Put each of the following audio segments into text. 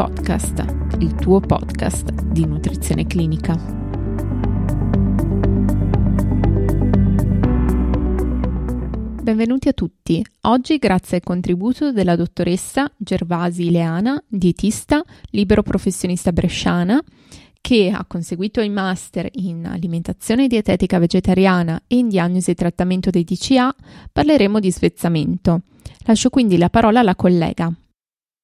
Podcast, il tuo podcast di nutrizione clinica. Benvenuti a tutti. Oggi, grazie al contributo della dottoressa Gervasi Leana, dietista, libero professionista bresciana, che ha conseguito il master in alimentazione dietetica vegetariana e in diagnosi e trattamento dei DCA, parleremo di svezzamento. Lascio quindi la parola alla collega.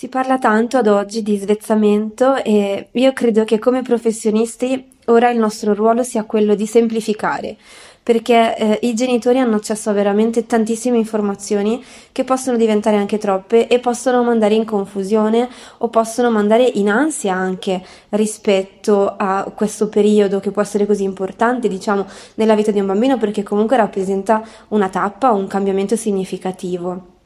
Si parla tanto ad oggi di svezzamento e io credo che come professionisti ora il nostro ruolo sia quello di semplificare, perché eh, i genitori hanno accesso a veramente tantissime informazioni che possono diventare anche troppe e possono mandare in confusione o possono mandare in ansia anche rispetto a questo periodo che può essere così importante, diciamo, nella vita di un bambino perché comunque rappresenta una tappa un cambiamento significativo.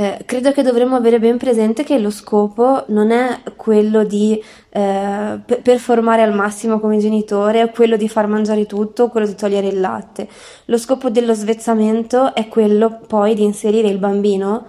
Eh, credo che dovremmo avere ben presente che lo scopo non è quello di eh, per, performare al massimo come genitore, quello di far mangiare tutto, quello di togliere il latte. Lo scopo dello svezzamento è quello poi di inserire il bambino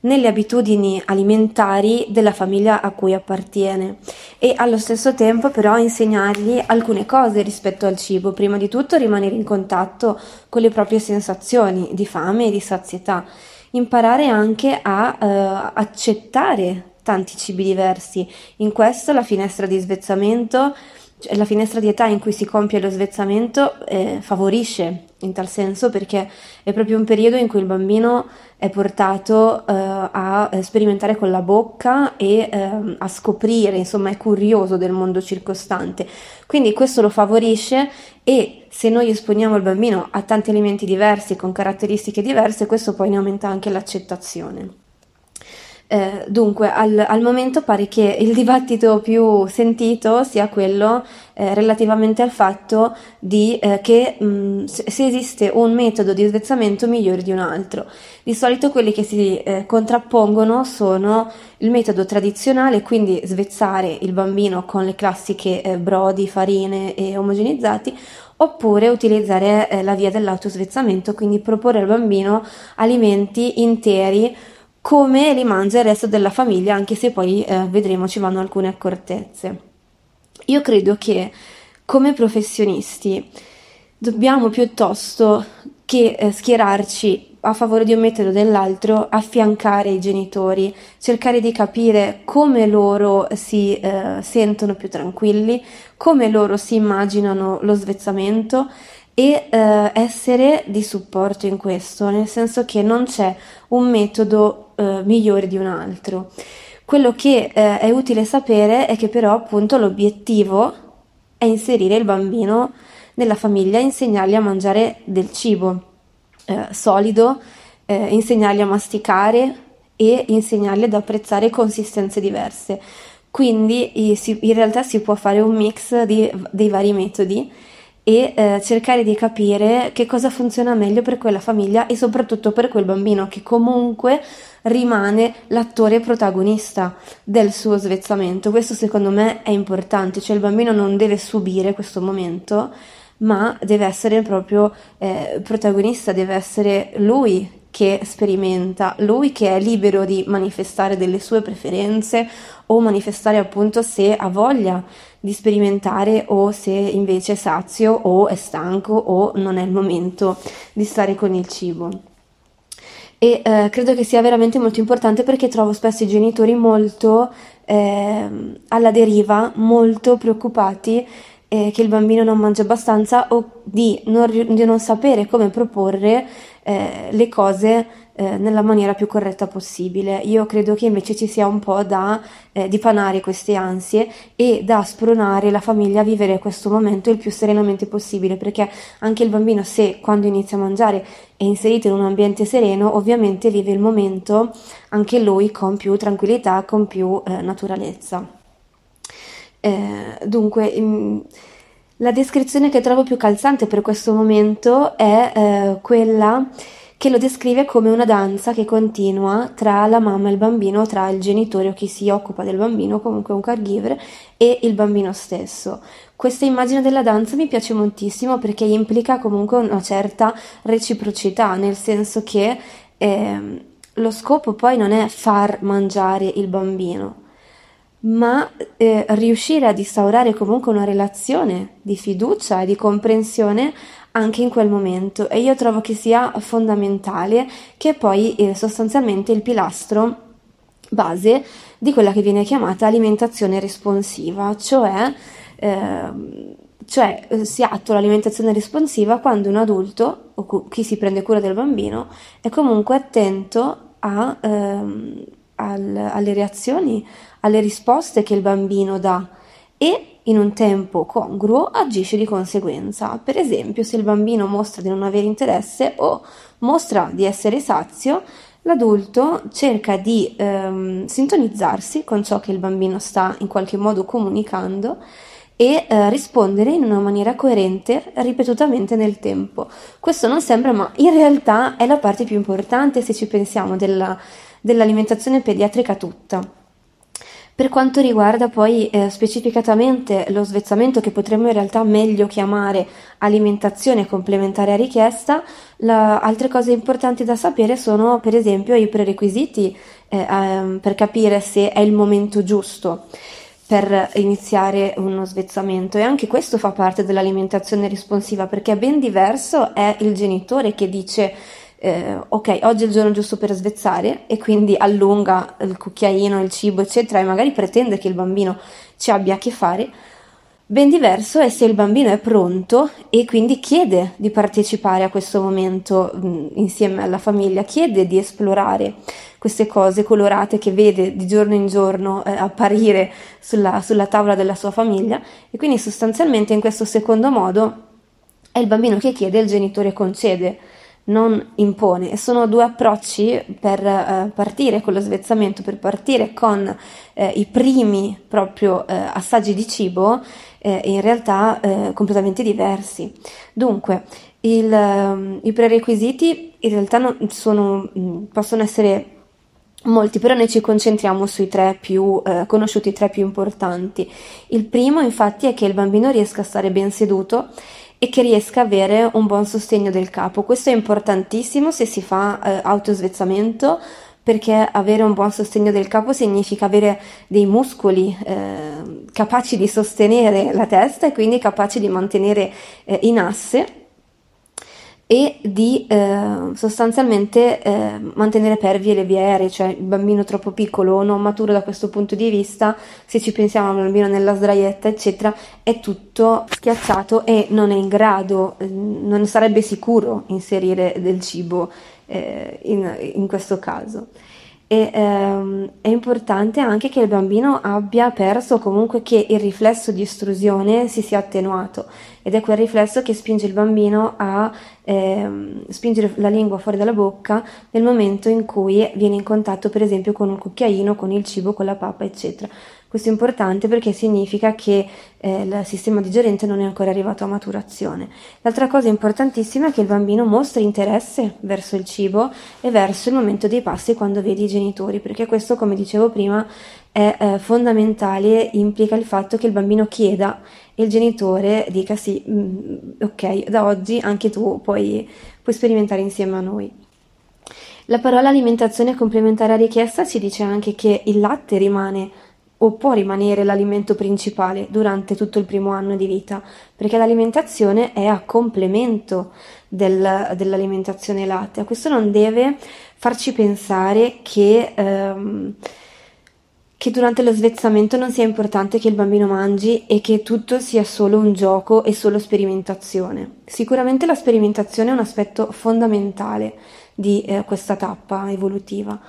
nelle abitudini alimentari della famiglia a cui appartiene e allo stesso tempo però insegnargli alcune cose rispetto al cibo, prima di tutto rimanere in contatto con le proprie sensazioni di fame e di sazietà imparare anche a uh, accettare tanti cibi diversi. In questo la finestra di svezzamento, cioè la finestra di età in cui si compie lo svezzamento, eh, favorisce in tal senso perché è proprio un periodo in cui il bambino è portato uh, a sperimentare con la bocca e uh, a scoprire, insomma è curioso del mondo circostante. Quindi questo lo favorisce e se noi esponiamo il bambino a tanti alimenti diversi con caratteristiche diverse, questo poi ne aumenta anche l'accettazione. Eh, dunque, al, al, momento pare che il dibattito più sentito sia quello eh, relativamente al fatto di eh, che mh, se esiste un metodo di svezzamento migliore di un altro. Di solito quelli che si eh, contrappongono sono il metodo tradizionale, quindi svezzare il bambino con le classiche eh, brodi, farine e omogenizzati, oppure utilizzare eh, la via dell'autosvezzamento, quindi proporre al bambino alimenti interi come li mangia il resto della famiglia, anche se poi eh, vedremo ci vanno alcune accortezze. Io credo che come professionisti dobbiamo piuttosto che eh, schierarci a favore di un metodo o dell'altro, affiancare i genitori, cercare di capire come loro si eh, sentono più tranquilli, come loro si immaginano lo svezzamento e eh, essere di supporto in questo, nel senso che non c'è un metodo eh, migliore di un altro. Quello che eh, è utile sapere è che però appunto l'obiettivo è inserire il bambino nella famiglia, insegnargli a mangiare del cibo eh, solido, eh, insegnargli a masticare e insegnargli ad apprezzare consistenze diverse. Quindi in realtà si può fare un mix di, dei vari metodi e eh, cercare di capire che cosa funziona meglio per quella famiglia e soprattutto per quel bambino che comunque rimane l'attore protagonista del suo svezzamento. Questo secondo me è importante, cioè il bambino non deve subire questo momento, ma deve essere proprio eh, protagonista, deve essere lui che sperimenta, lui che è libero di manifestare delle sue preferenze o manifestare appunto se ha voglia di sperimentare o se invece è sazio o è stanco o non è il momento di stare con il cibo. E eh, credo che sia veramente molto importante perché trovo spesso i genitori molto eh, alla deriva, molto preoccupati eh, che il bambino non mangia abbastanza o di non, di non sapere come proporre eh, le cose eh, nella maniera più corretta possibile. Io credo che invece ci sia un po' da eh, dipanare queste ansie e da spronare la famiglia a vivere questo momento il più serenamente possibile, perché anche il bambino, se quando inizia a mangiare è inserito in un ambiente sereno, ovviamente vive il momento anche lui con più tranquillità, con più eh, naturalezza. Eh, dunque, in, mm, la descrizione che trovo più calzante per questo momento è eh, quella che lo descrive come una danza che continua tra la mamma e il bambino, tra il genitore o chi si occupa del bambino, comunque un caregiver, e il bambino stesso. Questa immagine della danza mi piace moltissimo perché implica comunque una certa reciprocità, nel senso che eh, lo scopo poi non è far mangiare il bambino, ma eh, riuscire ad instaurare comunque una relazione di fiducia e di comprensione anche in quel momento e io trovo che sia fondamentale che poi eh, sostanzialmente il pilastro base di quella che viene chiamata alimentazione responsiva, cioè, eh, cioè si attua l'alimentazione responsiva quando un adulto o chi si prende cura del bambino è comunque attento a, ehm, al, alle reazioni, alle risposte che il bambino dà e in un tempo congruo agisce di conseguenza. Per esempio, se il bambino mostra di non avere interesse o mostra di essere sazio, l'adulto cerca di ehm, sintonizzarsi con ciò che il bambino sta in qualche modo comunicando e eh, rispondere in una maniera coerente ripetutamente nel tempo. Questo non sembra, ma in realtà è la parte più importante se ci pensiamo della, dell'alimentazione pediatrica tutta. Per quanto riguarda poi eh, specificatamente lo svezzamento che potremmo in realtà meglio chiamare alimentazione complementare a richiesta, la, altre cose importanti da sapere sono per esempio i prerequisiti eh, ehm, per capire se è il momento giusto per iniziare uno svezzamento. E anche questo fa parte dell'alimentazione risponsiva perché ben diverso è il genitore che dice eh, ok, oggi è il giorno giusto per svezzare e quindi allunga il cucchiaino, il cibo, eccetera, e magari pretende che il bambino ci abbia a che fare. Ben diverso è se il bambino è pronto e quindi chiede di partecipare a questo momento mh, insieme alla famiglia, chiede di esplorare queste cose colorate che vede di giorno in giorno eh, apparire sulla, sulla tavola della sua famiglia e quindi sostanzialmente in questo secondo modo è il bambino che chiede e il genitore concede non impone e sono due approcci per eh, partire con lo svezzamento, per partire con eh, i primi proprio eh, assaggi di cibo eh, in realtà eh, completamente diversi. Dunque, il, ehm, i prerequisiti in realtà sono, mm, possono essere molti, però noi ci concentriamo sui tre più eh, conosciuti, i tre più importanti. Il primo infatti è che il bambino riesca a stare ben seduto e che riesca a avere un buon sostegno del capo. Questo è importantissimo se si fa eh, autosvezzamento perché avere un buon sostegno del capo significa avere dei muscoli eh, capaci di sostenere la testa e quindi capaci di mantenere eh, in asse e di eh, sostanzialmente eh, mantenere pervie le vie aeree, cioè il bambino troppo piccolo o non maturo da questo punto di vista, se ci pensiamo al bambino nella sdraietta, eccetera, è tutto schiacciato e non è in grado, eh, non sarebbe sicuro inserire del cibo eh, in, in questo caso e ehm, è importante anche che il bambino abbia perso comunque che il riflesso di estrusione si sia attenuato ed è quel riflesso che spinge il bambino a ehm, spingere la lingua fuori dalla bocca nel momento in cui viene in contatto per esempio con un cucchiaino, con il cibo, con la pappa eccetera. Questo è importante perché significa che eh, il sistema digerente non è ancora arrivato a maturazione. L'altra cosa importantissima è che il bambino mostri interesse verso il cibo e verso il momento dei passi quando vede i genitori, perché questo, come dicevo prima, è eh, fondamentale, implica il fatto che il bambino chieda e il genitore dica sì, mh, mm, ok, da oggi anche tu puoi, puoi sperimentare insieme a noi. La parola alimentazione complementare a richiesta ci dice anche che il latte rimane o può rimanere l'alimento principale durante tutto il primo anno di vita, perché l'alimentazione è a complemento del, dell'alimentazione lattea. Questo non deve farci pensare che, ehm, che durante lo svezzamento non sia importante che il bambino mangi e che tutto sia solo un gioco e solo sperimentazione. Sicuramente la sperimentazione è un aspetto fondamentale di eh, questa tappa evolutiva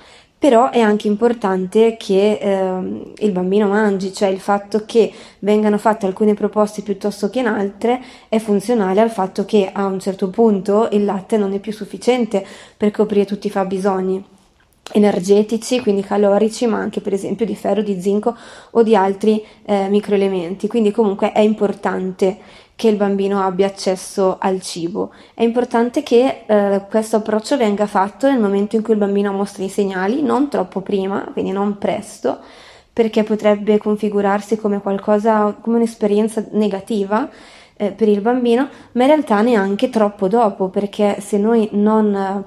però è anche importante che eh, il bambino mangi, cioè il fatto che vengano fatte alcune proposte piuttosto che in altre è funzionale al fatto che a un certo punto il latte non è più sufficiente per coprire tutti i fabbisogni energetici, quindi calorici, ma anche per esempio di ferro, di zinco o di altri eh, microelementi. Quindi comunque è importante che il bambino abbia accesso al cibo. È importante che eh, questo approccio venga fatto nel momento in cui il bambino mostra i segnali, non troppo prima, quindi non presto, perché potrebbe configurarsi come qualcosa, come un'esperienza negativa eh, per il bambino, ma in realtà neanche troppo dopo, perché se noi non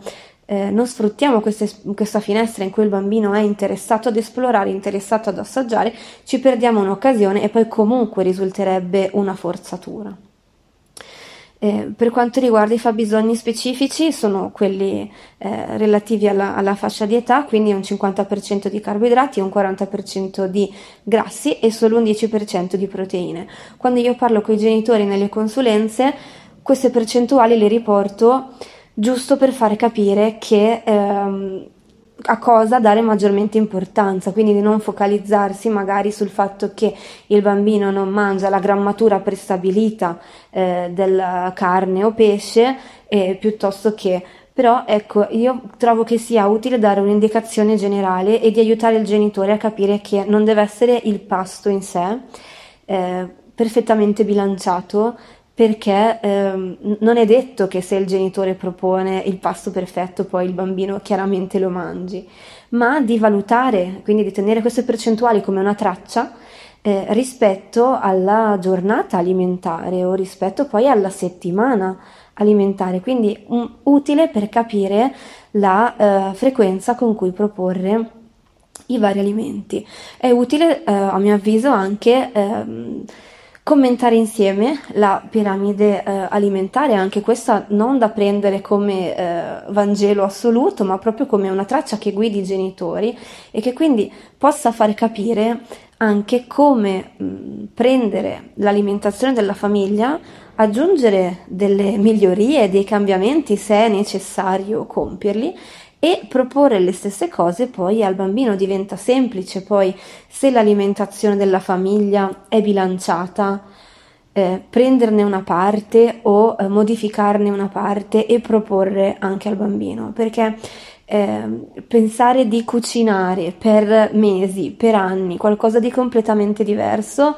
eh, non sfruttiamo queste, questa finestra in cui il bambino è interessato ad esplorare, interessato ad assaggiare, ci perdiamo un'occasione e poi comunque risulterebbe una forzatura. Eh, per quanto riguarda i fabbisogni specifici, sono quelli eh, relativi alla, alla, fascia di età, quindi un 50% di carboidrati, un 40% di grassi e solo un 10% di proteine. Quando io parlo con i genitori nelle consulenze, queste percentuali le riporto giusto per fare capire che ehm, a cosa dare maggiormente importanza, quindi di non focalizzarsi magari sul fatto che il bambino non mangia la grammatura prestabilita eh, della carne o pesce, eh, piuttosto che però ecco, io trovo che sia utile dare un'indicazione generale e di aiutare il genitore a capire che non deve essere il pasto in sé eh, perfettamente bilanciato, perché ehm, non è detto che se il genitore propone il pasto perfetto poi il bambino chiaramente lo mangi, ma di valutare, quindi di tenere queste percentuali come una traccia eh, rispetto alla giornata alimentare o rispetto poi alla settimana alimentare, quindi un, utile per capire la eh, frequenza con cui proporre i vari alimenti. È utile eh, a mio avviso anche ehm, commentare insieme la piramide eh, alimentare, anche questa non da prendere come eh, Vangelo assoluto, ma proprio come una traccia che guidi i genitori e che quindi possa far capire anche come mh, prendere l'alimentazione della famiglia, aggiungere delle migliorie, dei cambiamenti se è necessario compierli e proporre le stesse cose poi al bambino diventa semplice poi se l'alimentazione della famiglia è bilanciata eh, prenderne una parte o eh, modificarne una parte e proporre anche al bambino. Perché eh, pensare di cucinare per mesi, per anni, qualcosa di completamente diverso,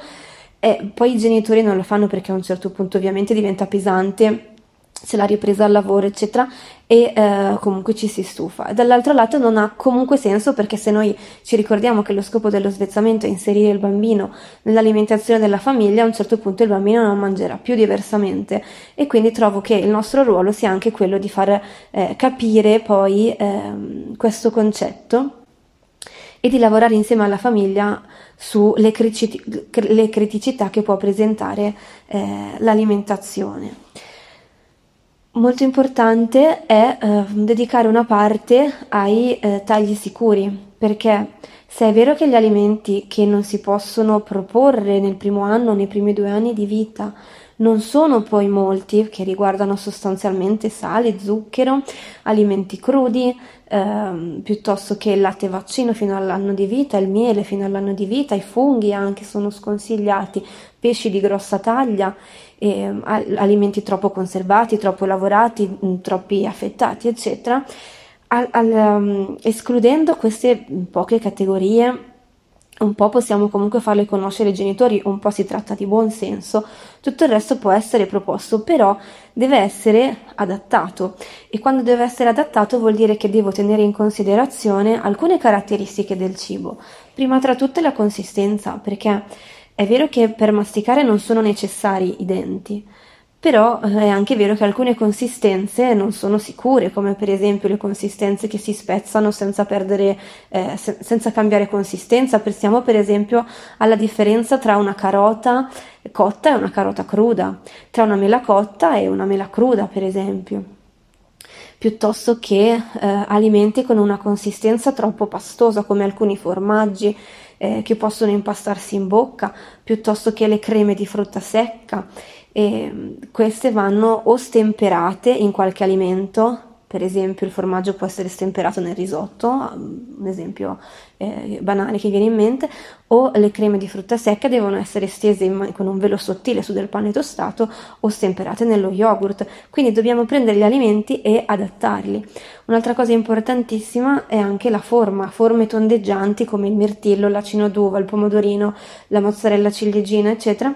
e poi i genitori non lo fanno perché a un certo punto ovviamente diventa pesante se l'ha ripresa al lavoro, eccetera, e eh, comunque ci si stufa. Dall'altro lato non ha comunque senso perché se noi ci ricordiamo che lo scopo dello svezzamento è inserire il bambino nell'alimentazione della famiglia, a un certo punto il bambino non mangerà più diversamente e quindi trovo che il nostro ruolo sia anche quello di far eh, capire poi eh, questo concetto e di lavorare insieme alla famiglia sulle criticità che può presentare eh, l'alimentazione molto importante è eh, dedicare una parte ai eh, tagli sicuri, perché se è vero che gli alimenti che non si possono proporre nel primo anno, nei primi due anni di vita, non sono poi molti, che riguardano sostanzialmente sale, zucchero, alimenti crudi, ehm, piuttosto che il latte vaccino fino all'anno di vita, il miele fino all'anno di vita, i funghi anche sono sconsigliati, pesci di grossa taglia eh, alimenti troppo conservati, troppo lavorati, mm, troppi affettati, eccetera, al, al, um, escludendo queste poche categorie un po' possiamo comunque farle conoscere ai genitori, un po' si tratta di buon senso, tutto il resto può essere proposto, però deve essere adattato. E quando deve essere adattato vuol dire che devo tenere in considerazione alcune caratteristiche del cibo, prima tra tutte la consistenza, perché è vero che per masticare non sono necessari i denti, però eh, è anche vero che alcune consistenze non sono sicure, come per esempio le consistenze che si spezzano senza perdere, eh, se- senza cambiare consistenza. Pensiamo per esempio alla differenza tra una carota cotta e una carota cruda, tra una mela cotta e una mela cruda, per esempio piuttosto che eh, alimenti con una consistenza troppo pastosa come alcuni formaggi eh, che possono impastarsi in bocca, piuttosto che le creme di frutta secca. E mm, queste vanno o stemperate in qualche alimento per esempio il formaggio può essere stemperato nel risotto, un esempio eh, banale che viene in mente, o le creme di frutta secca devono essere stese in, con un velo sottile su del pane tostato o stemperate nello yogurt. Quindi dobbiamo prendere gli alimenti e adattarli. Un'altra cosa importantissima è anche la forma, forme tondeggianti come il mirtillo, l'acino d'uva, il pomodorino, la mozzarella ciliegina, eccetera,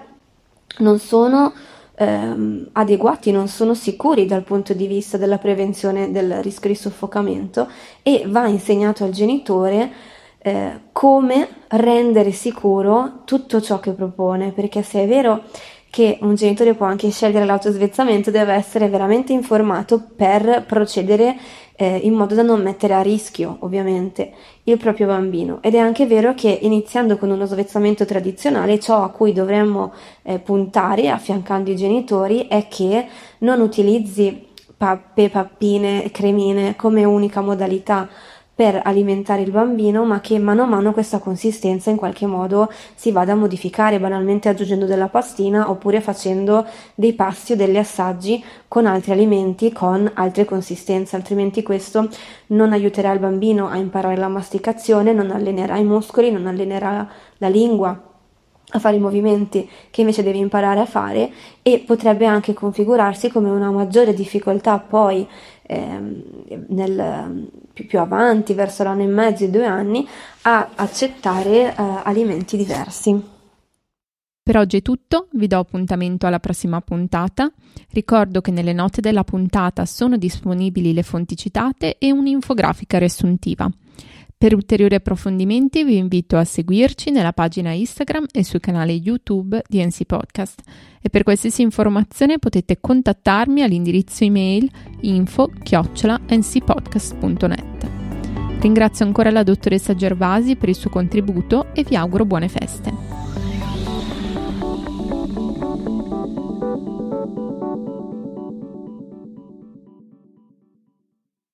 non sono ehm, adeguati, non sono sicuri dal punto di vista della prevenzione del rischio di soffocamento e va insegnato al genitore eh, come rendere sicuro tutto ciò che propone, perché se è vero che un genitore può anche scegliere l'autosvezzamento deve essere veramente informato per procedere eh, in modo da non mettere a rischio, ovviamente, il proprio bambino. Ed è anche vero che iniziando con uno svezzamento tradizionale, ciò a cui dovremmo eh, puntare affiancando i genitori è che non utilizzi pappe, pappine, cremine come unica modalità per alimentare il bambino, ma che mano a mano questa consistenza in qualche modo si vada a modificare, banalmente aggiungendo della pastina oppure facendo dei pasti o degli assaggi con altri alimenti con altre consistenze, altrimenti questo non aiuterà il bambino a imparare la masticazione, non allenerà i muscoli, non allenerà la lingua a fare i movimenti che invece devi imparare a fare e potrebbe anche configurarsi come una maggiore difficoltà poi ehm, nel, più, più, avanti, verso l'anno e mezzo, i due anni, a accettare eh, alimenti diversi. Per oggi è tutto, vi do appuntamento alla prossima puntata. Ricordo che nelle note della puntata sono disponibili le fonti citate e un'infografica riassuntiva. Per ulteriori approfondimenti vi invito a seguirci nella pagina Instagram e sul canale YouTube di NC Podcast e per qualsiasi informazione potete contattarmi all'indirizzo email info-ncpodcast.net. Ringrazio ancora la dottoressa Gervasi per il suo contributo e vi auguro buone feste.